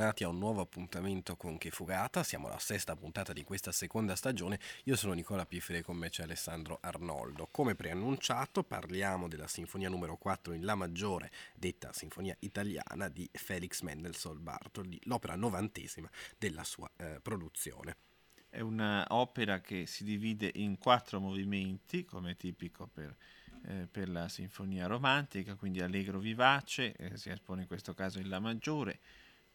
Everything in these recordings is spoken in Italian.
Bentornati a un nuovo appuntamento con Che Fugata. Siamo alla sesta puntata di questa seconda stagione. Io sono Nicola Pifferi e con me c'è Alessandro Arnoldo. Come preannunciato parliamo della sinfonia numero 4 in La maggiore, detta sinfonia italiana di Felix Mendelssohn Bartholdy, l'opera novantesima della sua eh, produzione. È un'opera che si divide in quattro movimenti, come tipico per eh, per la sinfonia romantica, quindi allegro vivace, eh, si espone in questo caso in La maggiore,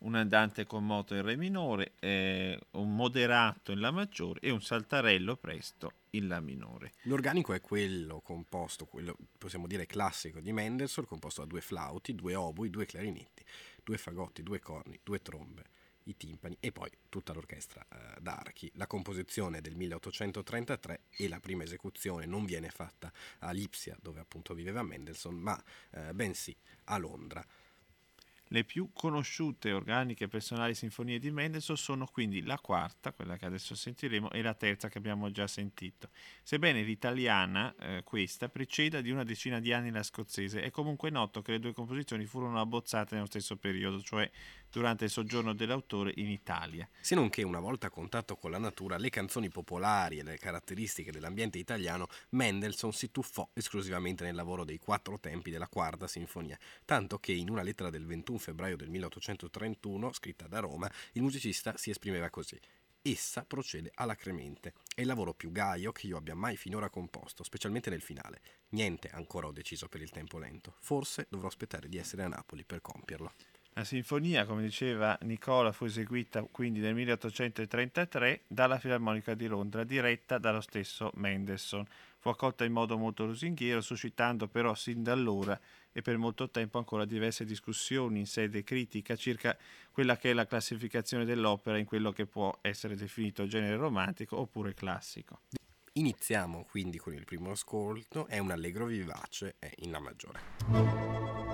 un andante con moto in Re minore, eh, un moderato in La maggiore e un saltarello presto in La minore. L'organico è quello composto, quello possiamo dire classico di Mendelssohn, composto da due flauti, due obui, due clarinetti, due fagotti, due corni, due trombe i timpani e poi tutta l'orchestra eh, d'archi. La composizione del 1833 e la prima esecuzione non viene fatta a Lipsia, dove appunto viveva Mendelssohn, ma eh, bensì a Londra. Le più conosciute organiche personali sinfonie di Mendelssohn sono quindi la quarta, quella che adesso sentiremo, e la terza che abbiamo già sentito. Sebbene l'italiana, eh, questa, preceda di una decina di anni la scozzese, è comunque noto che le due composizioni furono abbozzate nello stesso periodo, cioè durante il soggiorno dell'autore in Italia. Se non che una volta a contatto con la natura, le canzoni popolari e le caratteristiche dell'ambiente italiano, Mendelssohn si tuffò esclusivamente nel lavoro dei quattro tempi della quarta sinfonia, tanto che in una lettera del 21 febbraio del 1831, scritta da Roma, il musicista si esprimeva così. Essa procede alacremente. È il lavoro più gaio che io abbia mai finora composto, specialmente nel finale. Niente ancora ho deciso per il tempo lento. Forse dovrò aspettare di essere a Napoli per compierlo. La sinfonia, come diceva Nicola, fu eseguita quindi nel 1833 dalla Filarmonica di Londra, diretta dallo stesso Mendelssohn. Fu accolta in modo molto lusinghiero, suscitando però sin da allora e per molto tempo ancora diverse discussioni in sede critica circa quella che è la classificazione dell'opera in quello che può essere definito genere romantico oppure classico. Iniziamo quindi con il primo ascolto, è un allegro vivace, è in La maggiore.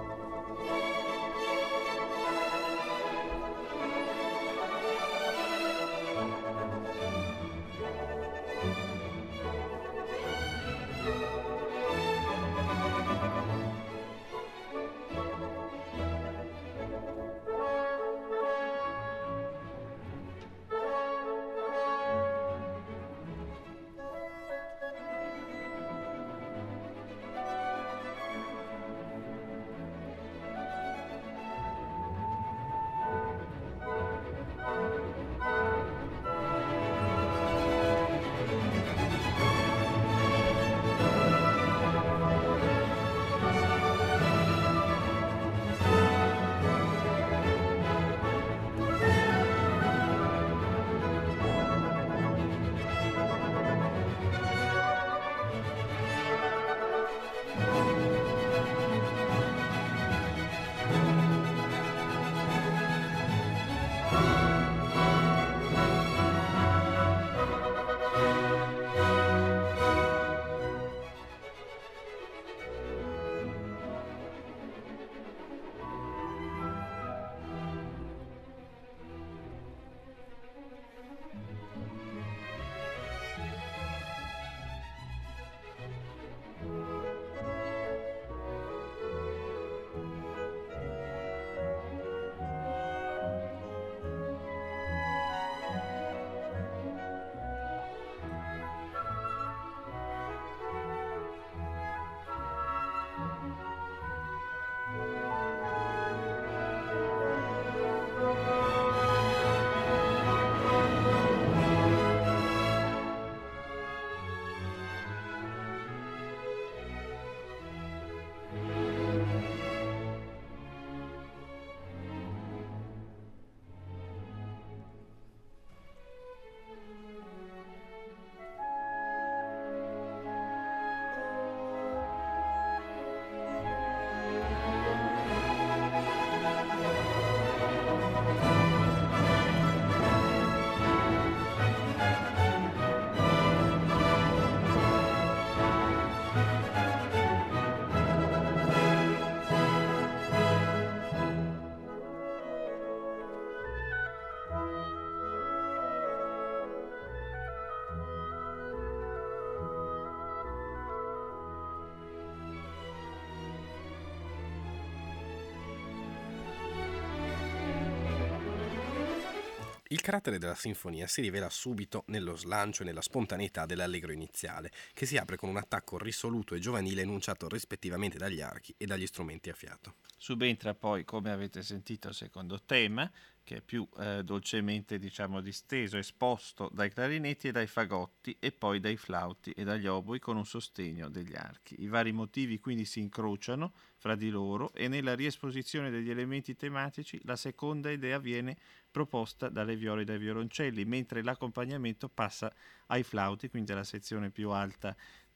Il carattere della sinfonia si rivela subito nello slancio e nella spontaneità dell'allegro iniziale, che si apre con un attacco risoluto e giovanile enunciato rispettivamente dagli archi e dagli strumenti a fiato. Subentra poi, come avete sentito, il secondo tema, che è più eh, dolcemente diciamo, disteso, esposto dai clarinetti e dai fagotti e poi dai flauti e dagli oboi con un sostegno degli archi. I vari motivi quindi si incrociano fra di loro e nella riesposizione degli elementi tematici la seconda idea viene proposta dalle viole e dai violoncelli, mentre l'accompagnamento passa ai flauti, quindi alla sezione più alta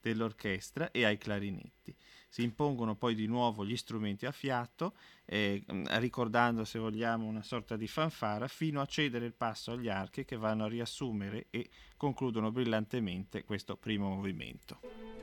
dell'orchestra, e ai clarinetti. Si impongono poi di nuovo gli strumenti a fiato, eh, ricordando, se vogliamo, una sorta di fanfara, fino a cedere il passo agli archi che vanno a riassumere e concludono brillantemente questo primo movimento.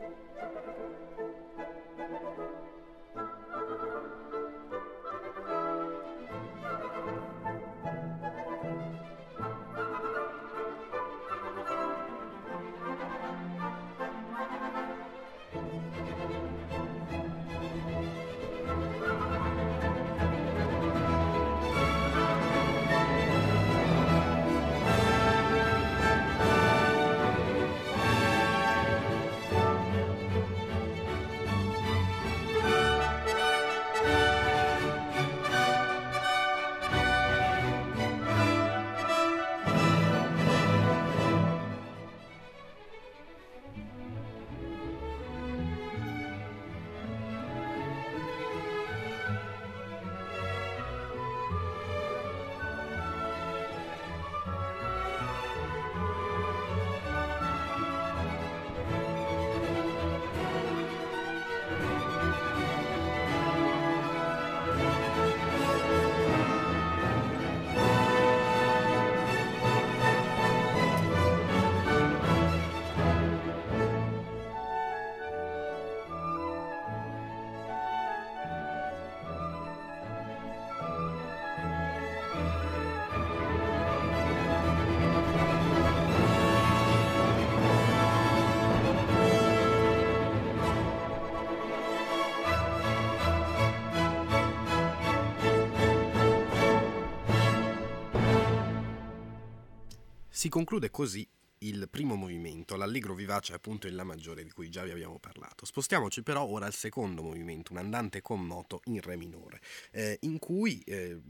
Si conclude così il primo movimento, l'allegro vivace appunto in La maggiore di cui già vi abbiamo parlato. Spostiamoci però ora al secondo movimento, un andante con moto in re minore, eh, in cui eh,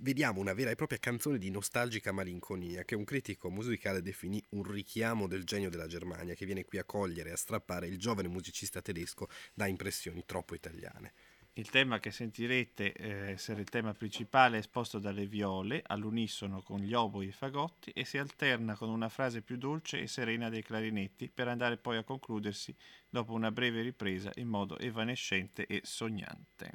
vediamo una vera e propria canzone di nostalgica malinconia che un critico musicale definì un richiamo del genio della Germania che viene qui a cogliere e a strappare il giovane musicista tedesco da impressioni troppo italiane. Il tema che sentirete eh, essere il tema principale è esposto dalle viole all'unisono con gli oboi e i fagotti e si alterna con una frase più dolce e serena dei clarinetti per andare poi a concludersi dopo una breve ripresa in modo evanescente e sognante.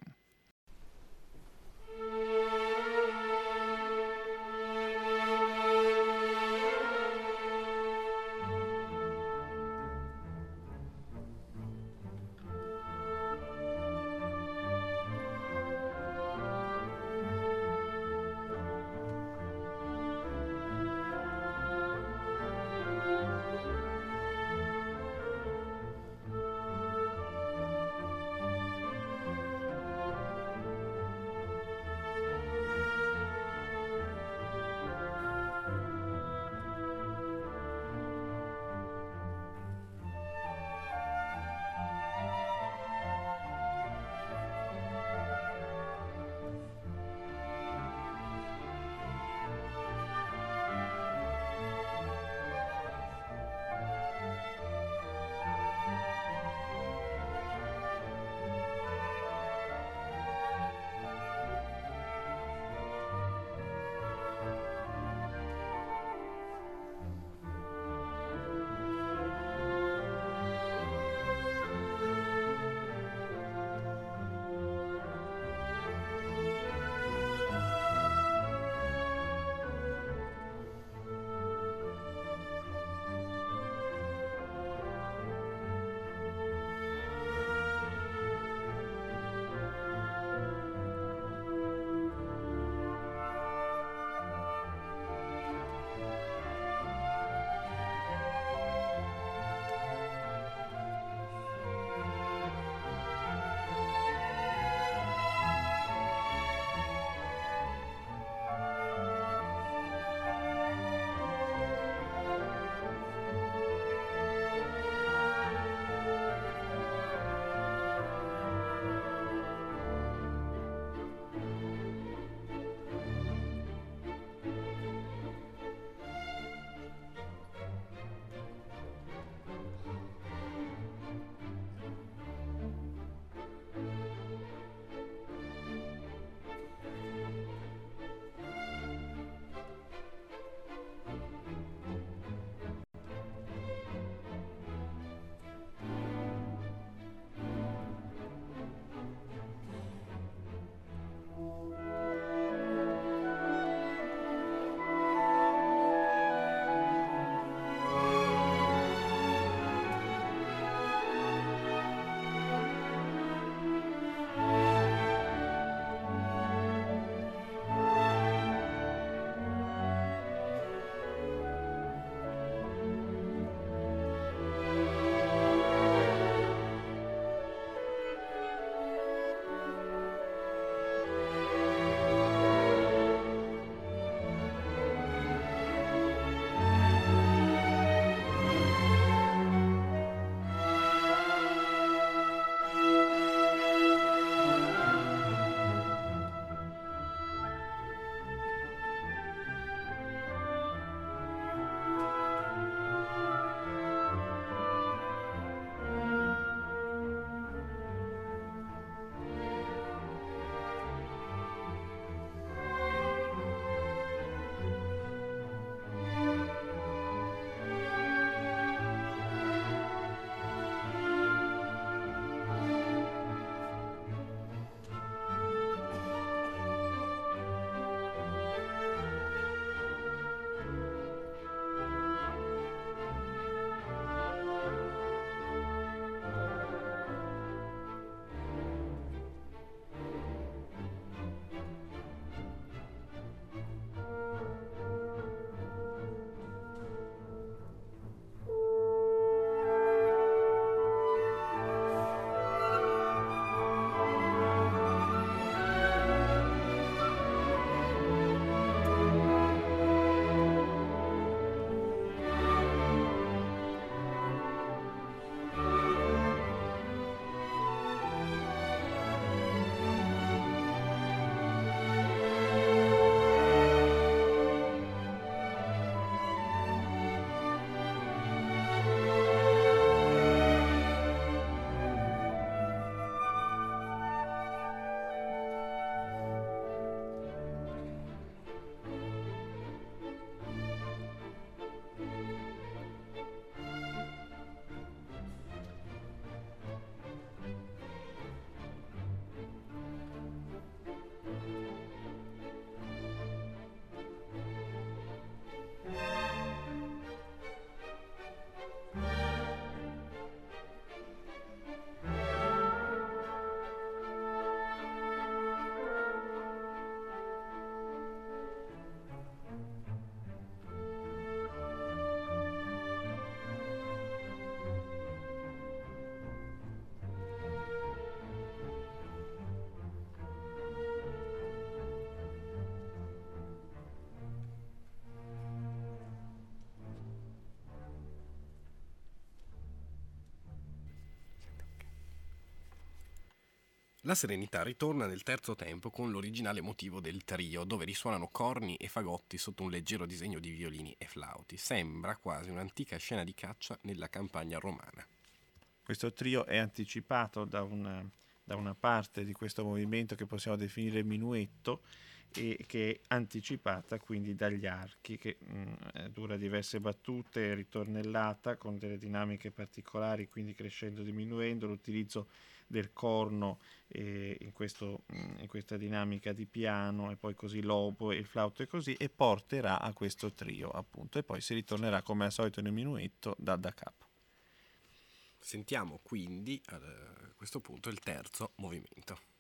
La serenità ritorna nel terzo tempo con l'originale motivo del trio, dove risuonano corni e fagotti sotto un leggero disegno di violini e flauti. Sembra quasi un'antica scena di caccia nella campagna romana. Questo trio è anticipato da una, da una parte di questo movimento che possiamo definire minuetto e che è anticipata quindi dagli archi che mh, mm, dura diverse battute, ritornellata con delle dinamiche particolari, quindi crescendo, diminuendo, l'utilizzo del corno eh, in, questo, mm, in, questa dinamica di piano e poi così l'obo e il flauto e così e porterà a questo trio appunto e poi si ritornerà come al solito nel minuetto da, da capo. Sentiamo quindi a questo punto il terzo movimento.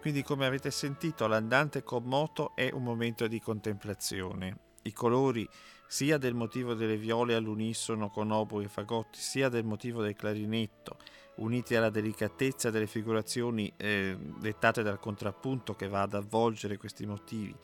Quindi come avete sentito l'andante con moto è un momento di contemplazione. I colori sia del motivo delle viole all'unisono con oboe e fagotti, sia del motivo del clarinetto, uniti alla delicatezza delle figurazioni eh, dettate dal contrappunto che va ad avvolgere questi motivi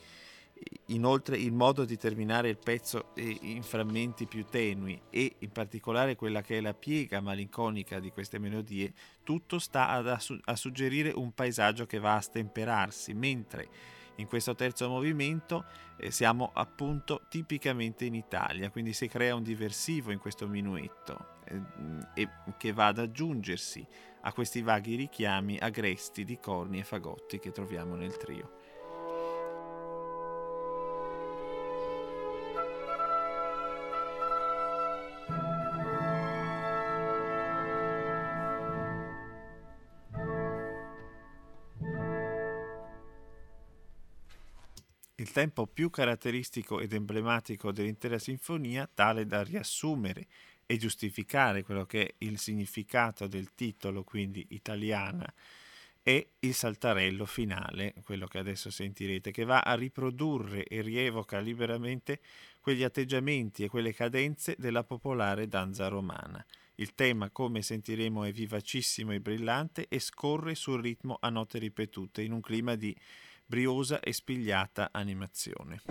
Inoltre il modo di terminare il pezzo in frammenti più tenui e in particolare quella che è la piega malinconica di queste melodie, tutto sta a, suggerire un paesaggio che va a stemperarsi, mentre in questo terzo movimento eh, siamo appunto tipicamente in Italia, quindi si crea un diversivo in questo minuetto eh, che va ad aggiungersi a questi vaghi richiami agresti di corni e fagotti che troviamo nel trio. Tempo più caratteristico ed emblematico dell'intera sinfonia, tale da riassumere e giustificare quello che è il significato del titolo, quindi italiana, è il saltarello finale, quello che adesso sentirete, che va a riprodurre e rievoca liberamente quegli atteggiamenti e quelle cadenze della popolare danza romana. Il tema, come sentiremo, è vivacissimo e brillante e scorre sul ritmo a note ripetute in un clima di briosa e spigliata animazione.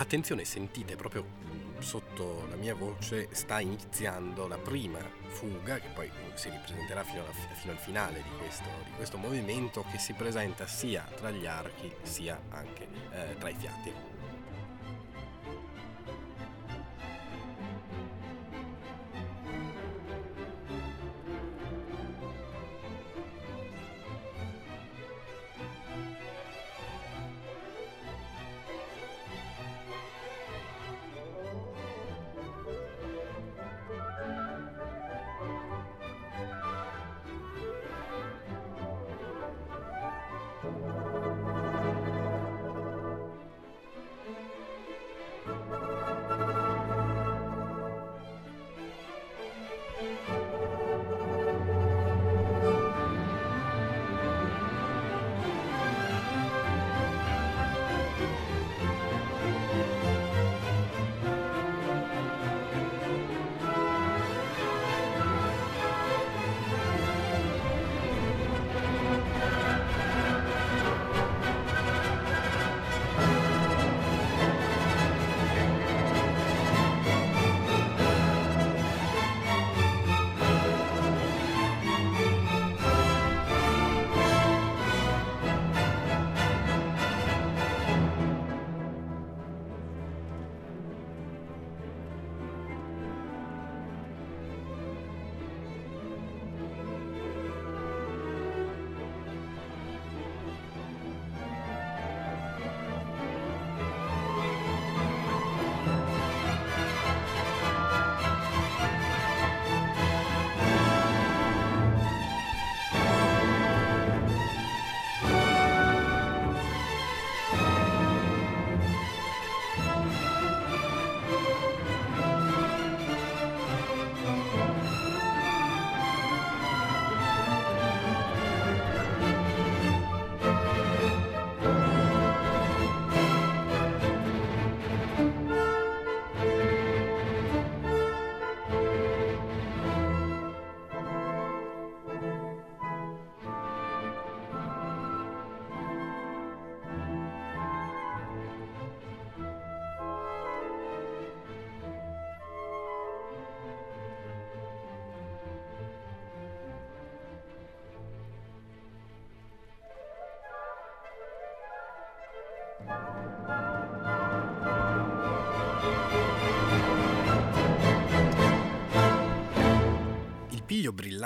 Attenzione, sentite proprio sotto la mia voce sta iniziando la prima fuga che poi si ripresenterà fino, alla, fino al finale di questo, di questo, movimento che si presenta sia tra gli archi sia anche eh, tra i fiati.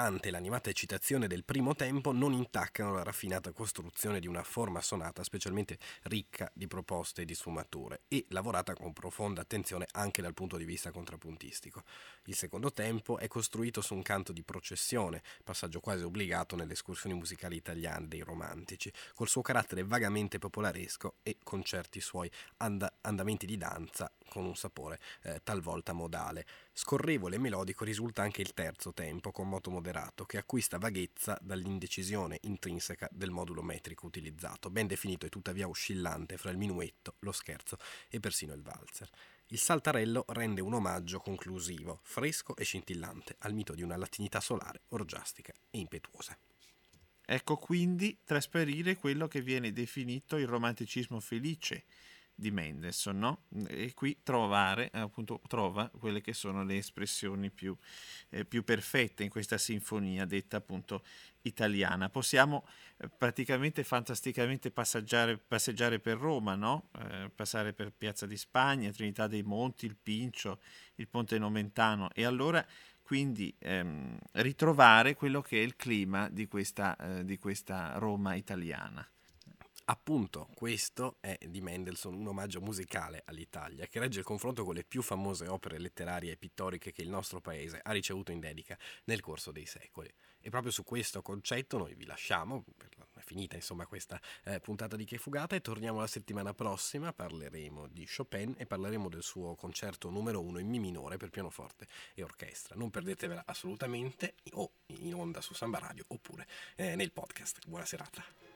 Scintillante e l'animata eccitazione del primo tempo non intaccano la raffinata costruzione di una forma sonata specialmente ricca di proposte e di sfumature e lavorata con profonda attenzione anche dal punto di vista contrappuntistico. Il secondo tempo è costruito su un canto di processione, passaggio quasi obbligato nelle escursioni musicali italiane dei romantici, col suo carattere vagamente popolaresco e con certi suoi and- andamenti di danza con un sapore eh, talvolta modale. Scorrevole e melodico risulta anche il terzo tempo, con moto moderato, che acquista vaghezza dall'indecisione intrinseca del modulo metrico utilizzato, ben definito e tuttavia oscillante fra il minuetto, lo scherzo e persino il valzer. Il saltarello rende un omaggio conclusivo, fresco e scintillante al mito di una latinità solare, orgiastica e impetuosa. Ecco quindi trasparire quello che viene definito il romanticismo felice, di Mendelssohn, no? E qui trovare, appunto, trova quelle che sono le espressioni più, eh, più perfette in questa sinfonia detta appunto italiana. Possiamo eh, praticamente fantasticamente passeggiare per Roma, no? eh, passare per Piazza di Spagna, Trinità dei Monti, il Pincio, il Ponte Nomentano e allora quindi ehm, ritrovare quello che è il clima di questa, eh, di questa Roma italiana. Appunto, questo è di Mendelssohn un omaggio musicale all'Italia che regge il confronto con le più famose opere letterarie e pittoriche che il nostro paese ha ricevuto in dedica nel corso dei secoli. E proprio su questo concetto noi vi lasciamo, è finita insomma questa eh, puntata di Che Fugata e torniamo la settimana prossima, parleremo di Chopin e parleremo del suo concerto numero uno in Mi minore per pianoforte e orchestra. Non perdetevela assolutamente o in onda su Samba Radio oppure eh, nel podcast. Buona serata.